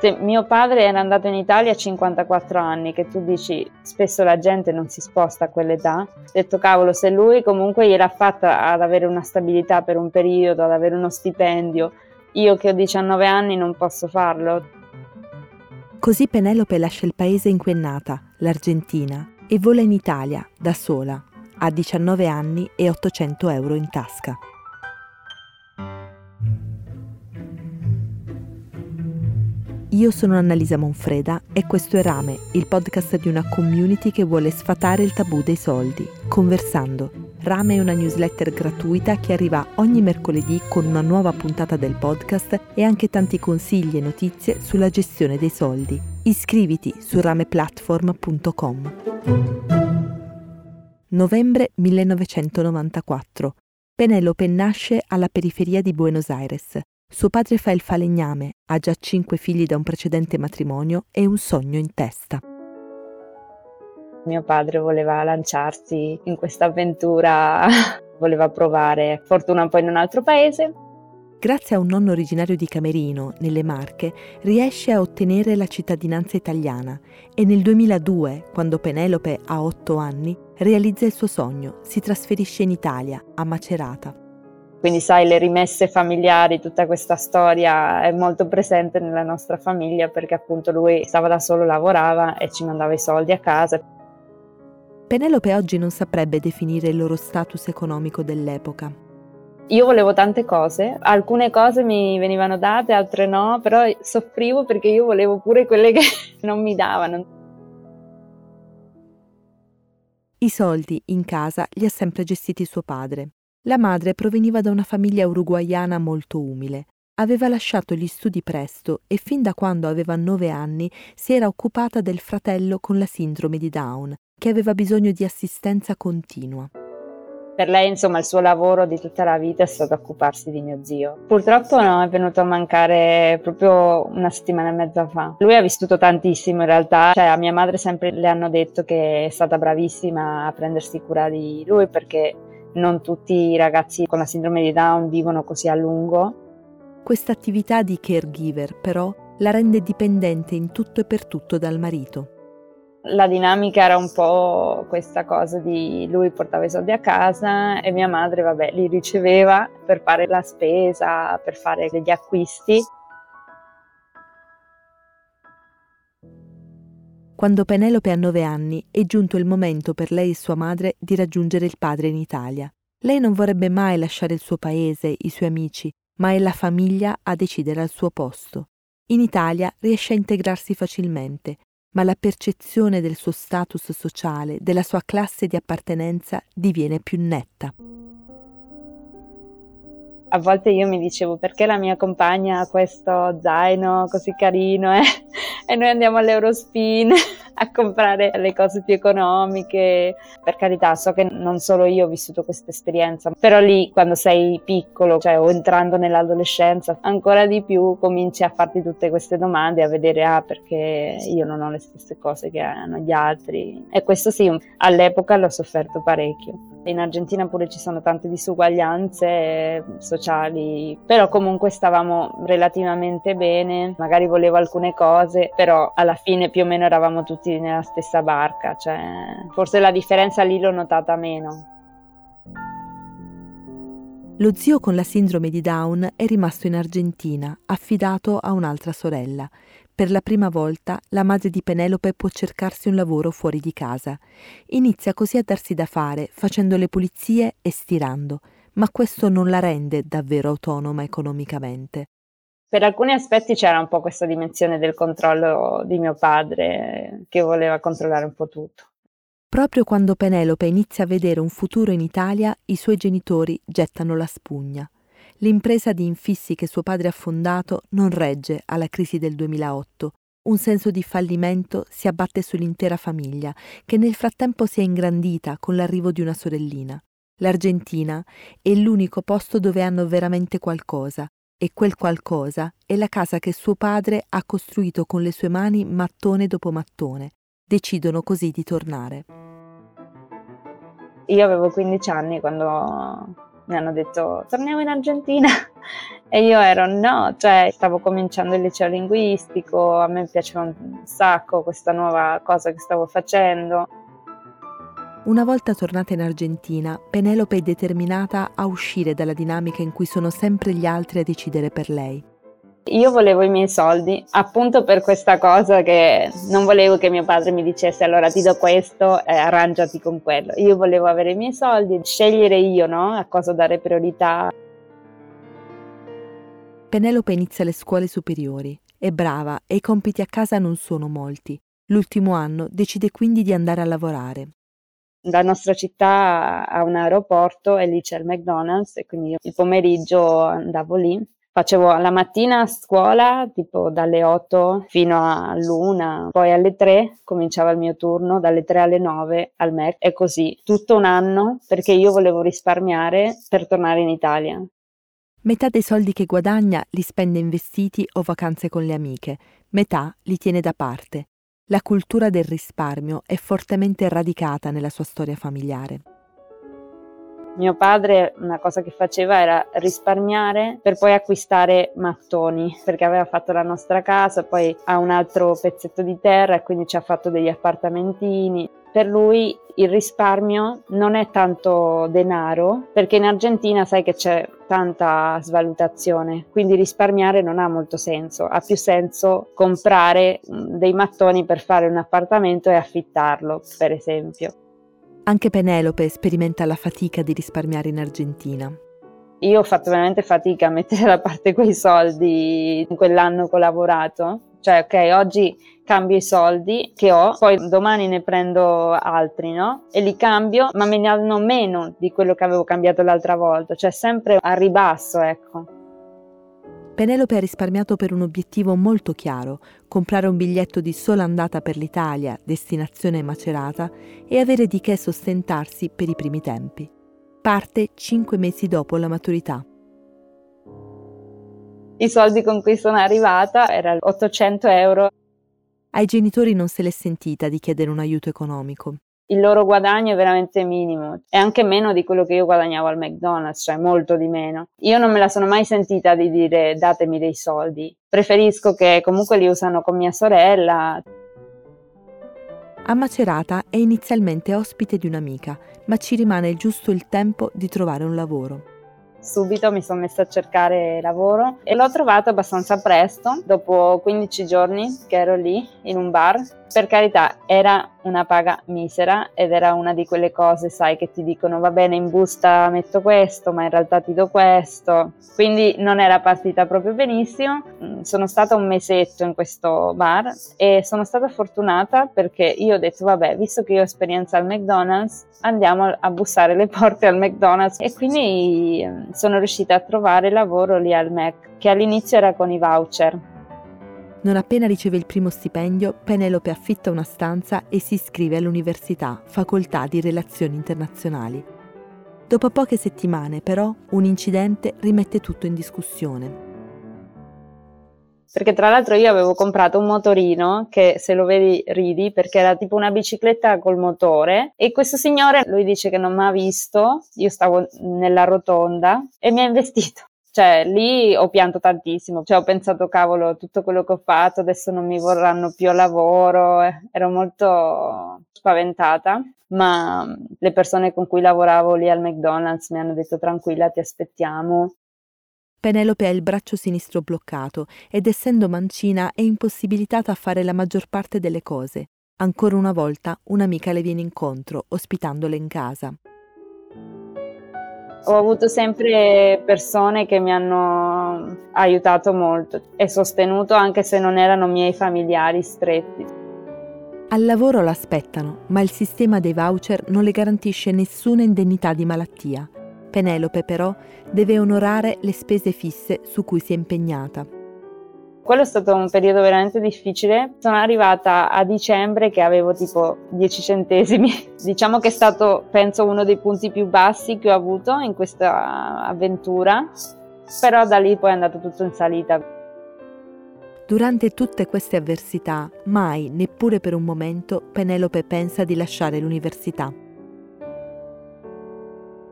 Se mio padre era andato in Italia a 54 anni, che tu dici spesso la gente non si sposta a quell'età, ho detto cavolo, se lui comunque gliel'ha fatta ad avere una stabilità per un periodo, ad avere uno stipendio, io che ho 19 anni non posso farlo. Così Penelope lascia il paese in cui è nata, l'Argentina, e vola in Italia da sola. Ha 19 anni e 800 euro in tasca. Io sono Annalisa Monfreda e questo è Rame, il podcast di una community che vuole sfatare il tabù dei soldi, conversando. Rame è una newsletter gratuita che arriva ogni mercoledì con una nuova puntata del podcast e anche tanti consigli e notizie sulla gestione dei soldi. Iscriviti su rameplatform.com. Novembre 1994. Penelope nasce alla periferia di Buenos Aires, suo padre fa il falegname, ha già cinque figli da un precedente matrimonio e un sogno in testa. Mio padre voleva lanciarsi in questa avventura, voleva provare fortuna poi in un altro paese. Grazie a un nonno originario di Camerino, nelle Marche, riesce a ottenere la cittadinanza italiana e nel 2002, quando Penelope ha otto anni, realizza il suo sogno, si trasferisce in Italia, a Macerata. Quindi sai, le rimesse familiari, tutta questa storia è molto presente nella nostra famiglia perché appunto lui stava da solo, lavorava e ci mandava i soldi a casa. Penelope oggi non saprebbe definire il loro status economico dell'epoca. Io volevo tante cose, alcune cose mi venivano date, altre no, però soffrivo perché io volevo pure quelle che non mi davano. I soldi in casa li ha sempre gestiti suo padre. La madre proveniva da una famiglia uruguaiana molto umile. Aveva lasciato gli studi presto e fin da quando aveva nove anni si era occupata del fratello con la sindrome di Down, che aveva bisogno di assistenza continua. Per lei, insomma, il suo lavoro di tutta la vita è stato occuparsi di mio zio. Purtroppo no, è venuto a mancare proprio una settimana e mezza fa. Lui ha vissuto tantissimo in realtà, cioè a mia madre sempre le hanno detto che è stata bravissima a prendersi cura di lui perché non tutti i ragazzi con la sindrome di Down vivono così a lungo. Questa attività di caregiver però la rende dipendente in tutto e per tutto dal marito. La dinamica era un po' questa cosa di lui portava i soldi a casa e mia madre, vabbè, li riceveva per fare la spesa, per fare degli acquisti Quando Penelope ha nove anni è giunto il momento per lei e sua madre di raggiungere il padre in Italia. Lei non vorrebbe mai lasciare il suo paese, i suoi amici, ma è la famiglia a decidere al suo posto. In Italia riesce a integrarsi facilmente, ma la percezione del suo status sociale, della sua classe di appartenenza diviene più netta. A volte io mi dicevo perché la mia compagna ha questo zaino così carino eh? E noi andiamo all'Eurospin a comprare le cose più economiche. Per carità, so che non solo io ho vissuto questa esperienza, però lì quando sei piccolo, cioè o entrando nell'adolescenza, ancora di più cominci a farti tutte queste domande, a vedere ah perché io non ho le stesse cose che hanno gli altri. E questo sì, all'epoca l'ho sofferto parecchio. In Argentina pure ci sono tante disuguaglianze sociali, però comunque stavamo relativamente bene, magari volevo alcune cose, però alla fine più o meno eravamo tutti nella stessa barca, cioè forse la differenza lì l'ho notata meno. Lo zio con la sindrome di Down è rimasto in Argentina, affidato a un'altra sorella. Per la prima volta la madre di Penelope può cercarsi un lavoro fuori di casa. Inizia così a darsi da fare, facendo le pulizie e stirando, ma questo non la rende davvero autonoma economicamente. Per alcuni aspetti c'era un po' questa dimensione del controllo di mio padre che voleva controllare un po' tutto. Proprio quando Penelope inizia a vedere un futuro in Italia, i suoi genitori gettano la spugna. L'impresa di infissi che suo padre ha fondato non regge alla crisi del 2008. Un senso di fallimento si abbatte sull'intera famiglia, che nel frattempo si è ingrandita con l'arrivo di una sorellina. L'Argentina è l'unico posto dove hanno veramente qualcosa, e quel qualcosa è la casa che suo padre ha costruito con le sue mani mattone dopo mattone. Decidono così di tornare. Io avevo 15 anni quando mi hanno detto torniamo in Argentina e io ero no, cioè stavo cominciando il liceo linguistico, a me piaceva un sacco questa nuova cosa che stavo facendo. Una volta tornata in Argentina, Penelope è determinata a uscire dalla dinamica in cui sono sempre gli altri a decidere per lei. Io volevo i miei soldi, appunto per questa cosa che non volevo che mio padre mi dicesse allora ti do questo e arrangiati con quello. Io volevo avere i miei soldi, scegliere io no? a cosa dare priorità. Penelope inizia le scuole superiori, è brava e i compiti a casa non sono molti. L'ultimo anno decide quindi di andare a lavorare. La nostra città ha un aeroporto e lì c'è il McDonald's e quindi il pomeriggio andavo lì Facevo la mattina a scuola, tipo dalle 8 fino all'una, poi alle 3 cominciava il mio turno, dalle 3 alle 9 al MEC e così tutto un anno perché io volevo risparmiare per tornare in Italia. Metà dei soldi che guadagna li spende in vestiti o vacanze con le amiche, metà li tiene da parte. La cultura del risparmio è fortemente radicata nella sua storia familiare. Mio padre una cosa che faceva era risparmiare per poi acquistare mattoni, perché aveva fatto la nostra casa, poi ha un altro pezzetto di terra e quindi ci ha fatto degli appartamentini. Per lui il risparmio non è tanto denaro, perché in Argentina sai che c'è tanta svalutazione, quindi risparmiare non ha molto senso, ha più senso comprare mm, dei mattoni per fare un appartamento e affittarlo, per esempio. Anche Penelope sperimenta la fatica di risparmiare in Argentina. Io ho fatto veramente fatica a mettere da parte quei soldi in quell'anno che ho lavorato. Cioè, ok, oggi cambio i soldi che ho, poi domani ne prendo altri, no? E li cambio, ma me ne hanno meno di quello che avevo cambiato l'altra volta, cioè sempre a ribasso, ecco. Penelope ha risparmiato per un obiettivo molto chiaro, comprare un biglietto di sola andata per l'Italia, destinazione Macerata, e avere di che sostentarsi per i primi tempi. Parte cinque mesi dopo la maturità. I soldi con cui sono arrivata erano 800 euro. Ai genitori non se l'è sentita di chiedere un aiuto economico il loro guadagno è veramente minimo, è anche meno di quello che io guadagnavo al McDonald's, cioè molto di meno. Io non me la sono mai sentita di dire datemi dei soldi, preferisco che comunque li usano con mia sorella. A Macerata è inizialmente ospite di un'amica, ma ci rimane giusto il tempo di trovare un lavoro. Subito mi sono messa a cercare lavoro e l'ho trovato abbastanza presto, dopo 15 giorni che ero lì in un bar. Per carità, era una paga misera ed era una di quelle cose, sai, che ti dicono va bene in busta metto questo, ma in realtà ti do questo. Quindi non era partita proprio benissimo. Mm, sono stata un mesetto in questo bar e sono stata fortunata perché io ho detto vabbè, visto che io ho esperienza al McDonald's, andiamo a bussare le porte al McDonald's e quindi mm, sono riuscita a trovare lavoro lì al Mac, che all'inizio era con i voucher non appena riceve il primo stipendio, Penelope affitta una stanza e si iscrive all'università, facoltà di relazioni internazionali. Dopo poche settimane, però, un incidente rimette tutto in discussione. Perché tra l'altro io avevo comprato un motorino che se lo vedi ridi perché era tipo una bicicletta col motore e questo signore lui dice che non mi ha visto, io stavo nella rotonda e mi ha investito cioè lì ho pianto tantissimo, cioè ho pensato cavolo tutto quello che ho fatto adesso non mi vorranno più a lavoro, ero molto spaventata, ma le persone con cui lavoravo lì al McDonald's mi hanno detto tranquilla ti aspettiamo. Penelope ha il braccio sinistro bloccato ed essendo mancina è impossibilitata a fare la maggior parte delle cose. Ancora una volta un'amica le viene incontro, ospitandole in casa ho avuto sempre persone che mi hanno aiutato molto e sostenuto anche se non erano miei familiari stretti. Al lavoro l'aspettano, ma il sistema dei voucher non le garantisce nessuna indennità di malattia. Penelope però deve onorare le spese fisse su cui si è impegnata. Quello è stato un periodo veramente difficile. Sono arrivata a dicembre che avevo tipo 10 centesimi. Diciamo che è stato, penso, uno dei punti più bassi che ho avuto in questa avventura, però da lì poi è andato tutto in salita. Durante tutte queste avversità, mai, neppure per un momento, Penelope pensa di lasciare l'università.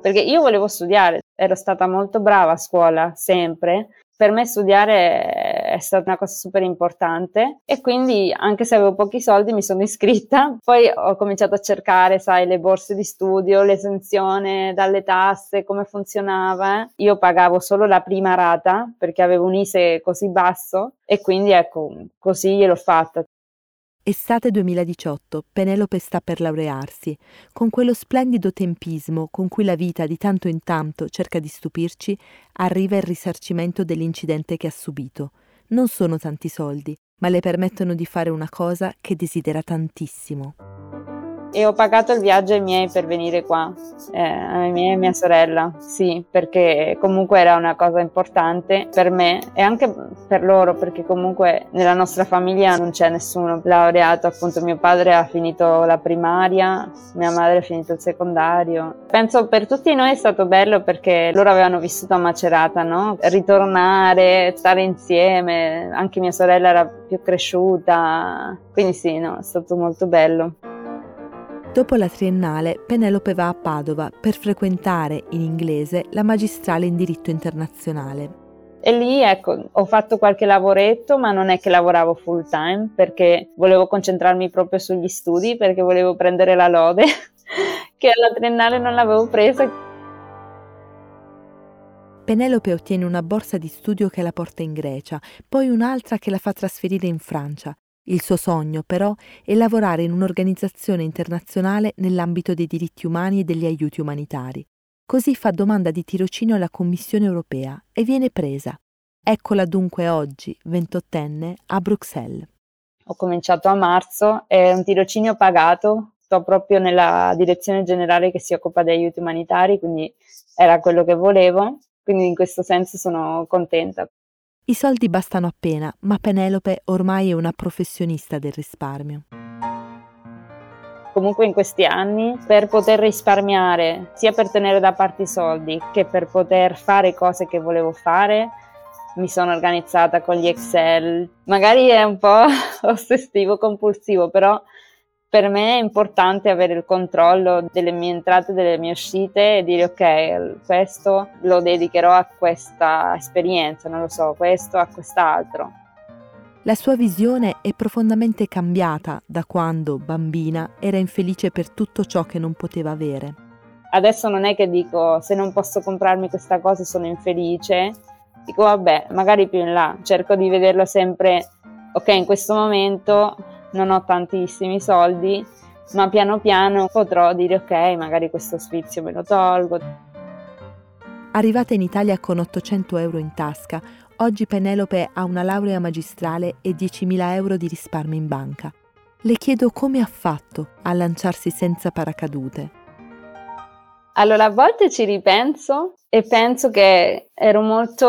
Perché io volevo studiare, ero stata molto brava a scuola, sempre. Per me studiare è stata una cosa super importante e quindi anche se avevo pochi soldi mi sono iscritta, poi ho cominciato a cercare, sai, le borse di studio, l'esenzione dalle tasse, come funzionava. Io pagavo solo la prima rata perché avevo un ISE così basso e quindi ecco, così l'ho fatta. Estate 2018, Penelope sta per laurearsi. Con quello splendido tempismo con cui la vita di tanto in tanto cerca di stupirci, arriva il risarcimento dell'incidente che ha subito. Non sono tanti soldi, ma le permettono di fare una cosa che desidera tantissimo e ho pagato il viaggio ai miei per venire qua, eh, a mia e mia sorella, sì, perché comunque era una cosa importante per me e anche per loro, perché comunque nella nostra famiglia non c'è nessuno laureato, appunto mio padre ha finito la primaria, mia madre ha finito il secondario. Penso per tutti noi è stato bello perché loro avevano vissuto a Macerata, no? Ritornare, stare insieme, anche mia sorella era più cresciuta, quindi sì, no, è stato molto bello. Dopo la triennale, Penelope va a Padova per frequentare in inglese la magistrale in diritto internazionale. E lì, ecco, ho fatto qualche lavoretto, ma non è che lavoravo full time perché volevo concentrarmi proprio sugli studi, perché volevo prendere la lode, che alla triennale non l'avevo presa. Penelope ottiene una borsa di studio che la porta in Grecia, poi un'altra che la fa trasferire in Francia. Il suo sogno, però, è lavorare in un'organizzazione internazionale nell'ambito dei diritti umani e degli aiuti umanitari. Così fa domanda di tirocinio alla Commissione europea e viene presa. Eccola dunque oggi, ventottenne, a Bruxelles. Ho cominciato a marzo, è un tirocinio pagato, sto proprio nella direzione generale che si occupa di aiuti umanitari, quindi era quello che volevo, quindi in questo senso sono contenta. I soldi bastano appena, ma Penelope ormai è una professionista del risparmio. Comunque in questi anni, per poter risparmiare, sia per tenere da parte i soldi che per poter fare cose che volevo fare, mi sono organizzata con gli Excel. Magari è un po' ossessivo compulsivo, però per me è importante avere il controllo delle mie entrate e delle mie uscite e dire ok, questo lo dedicherò a questa esperienza, non lo so, questo a quest'altro. La sua visione è profondamente cambiata da quando, bambina, era infelice per tutto ciò che non poteva avere. Adesso non è che dico se non posso comprarmi questa cosa sono infelice, dico vabbè, magari più in là, cerco di vederlo sempre, ok, in questo momento non ho tantissimi soldi, ma piano piano potrò dire ok, magari questo sfizio me lo tolgo. Arrivata in Italia con 800 euro in tasca, oggi Penelope ha una laurea magistrale e 10.000 euro di risparmio in banca. Le chiedo come ha fatto a lanciarsi senza paracadute. Allora, a volte ci ripenso e penso che ero molto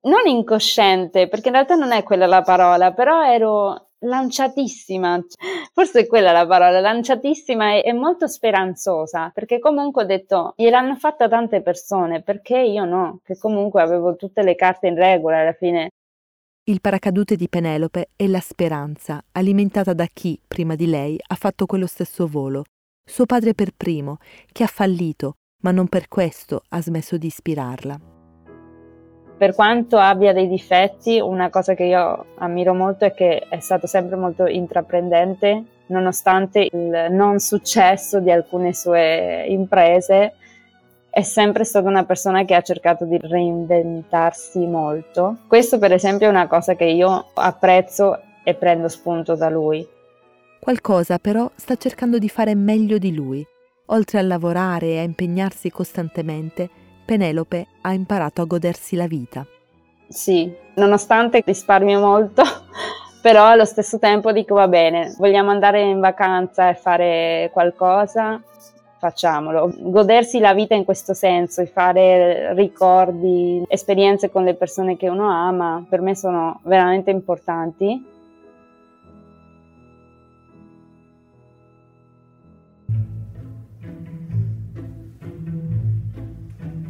non incosciente, perché in realtà non è quella la parola, però ero lanciatissima, forse è quella la parola, lanciatissima e, e, molto speranzosa, perché comunque ho detto, gliel'hanno fatta tante persone, perché io no, che comunque avevo tutte le carte in regola alla fine. Il paracadute di Penelope è la speranza, alimentata da chi, prima di lei, ha fatto quello stesso volo. Suo padre per primo, che ha fallito, ma non per questo ha smesso di ispirarla per quanto abbia dei difetti, una cosa che io ammiro molto è che è stato sempre molto intraprendente, nonostante il non successo di alcune sue imprese, è sempre stata una persona che ha cercato di reinventarsi molto. Questo per esempio è una cosa che io apprezzo e prendo spunto da lui. Qualcosa però sta cercando di fare meglio di lui. Oltre a lavorare e a impegnarsi costantemente, Penelope ha imparato a godersi la vita. Sì, nonostante risparmio molto, però allo stesso tempo dico va bene, vogliamo andare in vacanza e fare qualcosa, facciamolo. Godersi la vita in questo senso fare ricordi, esperienze con le persone che uno ama, per me sono veramente importanti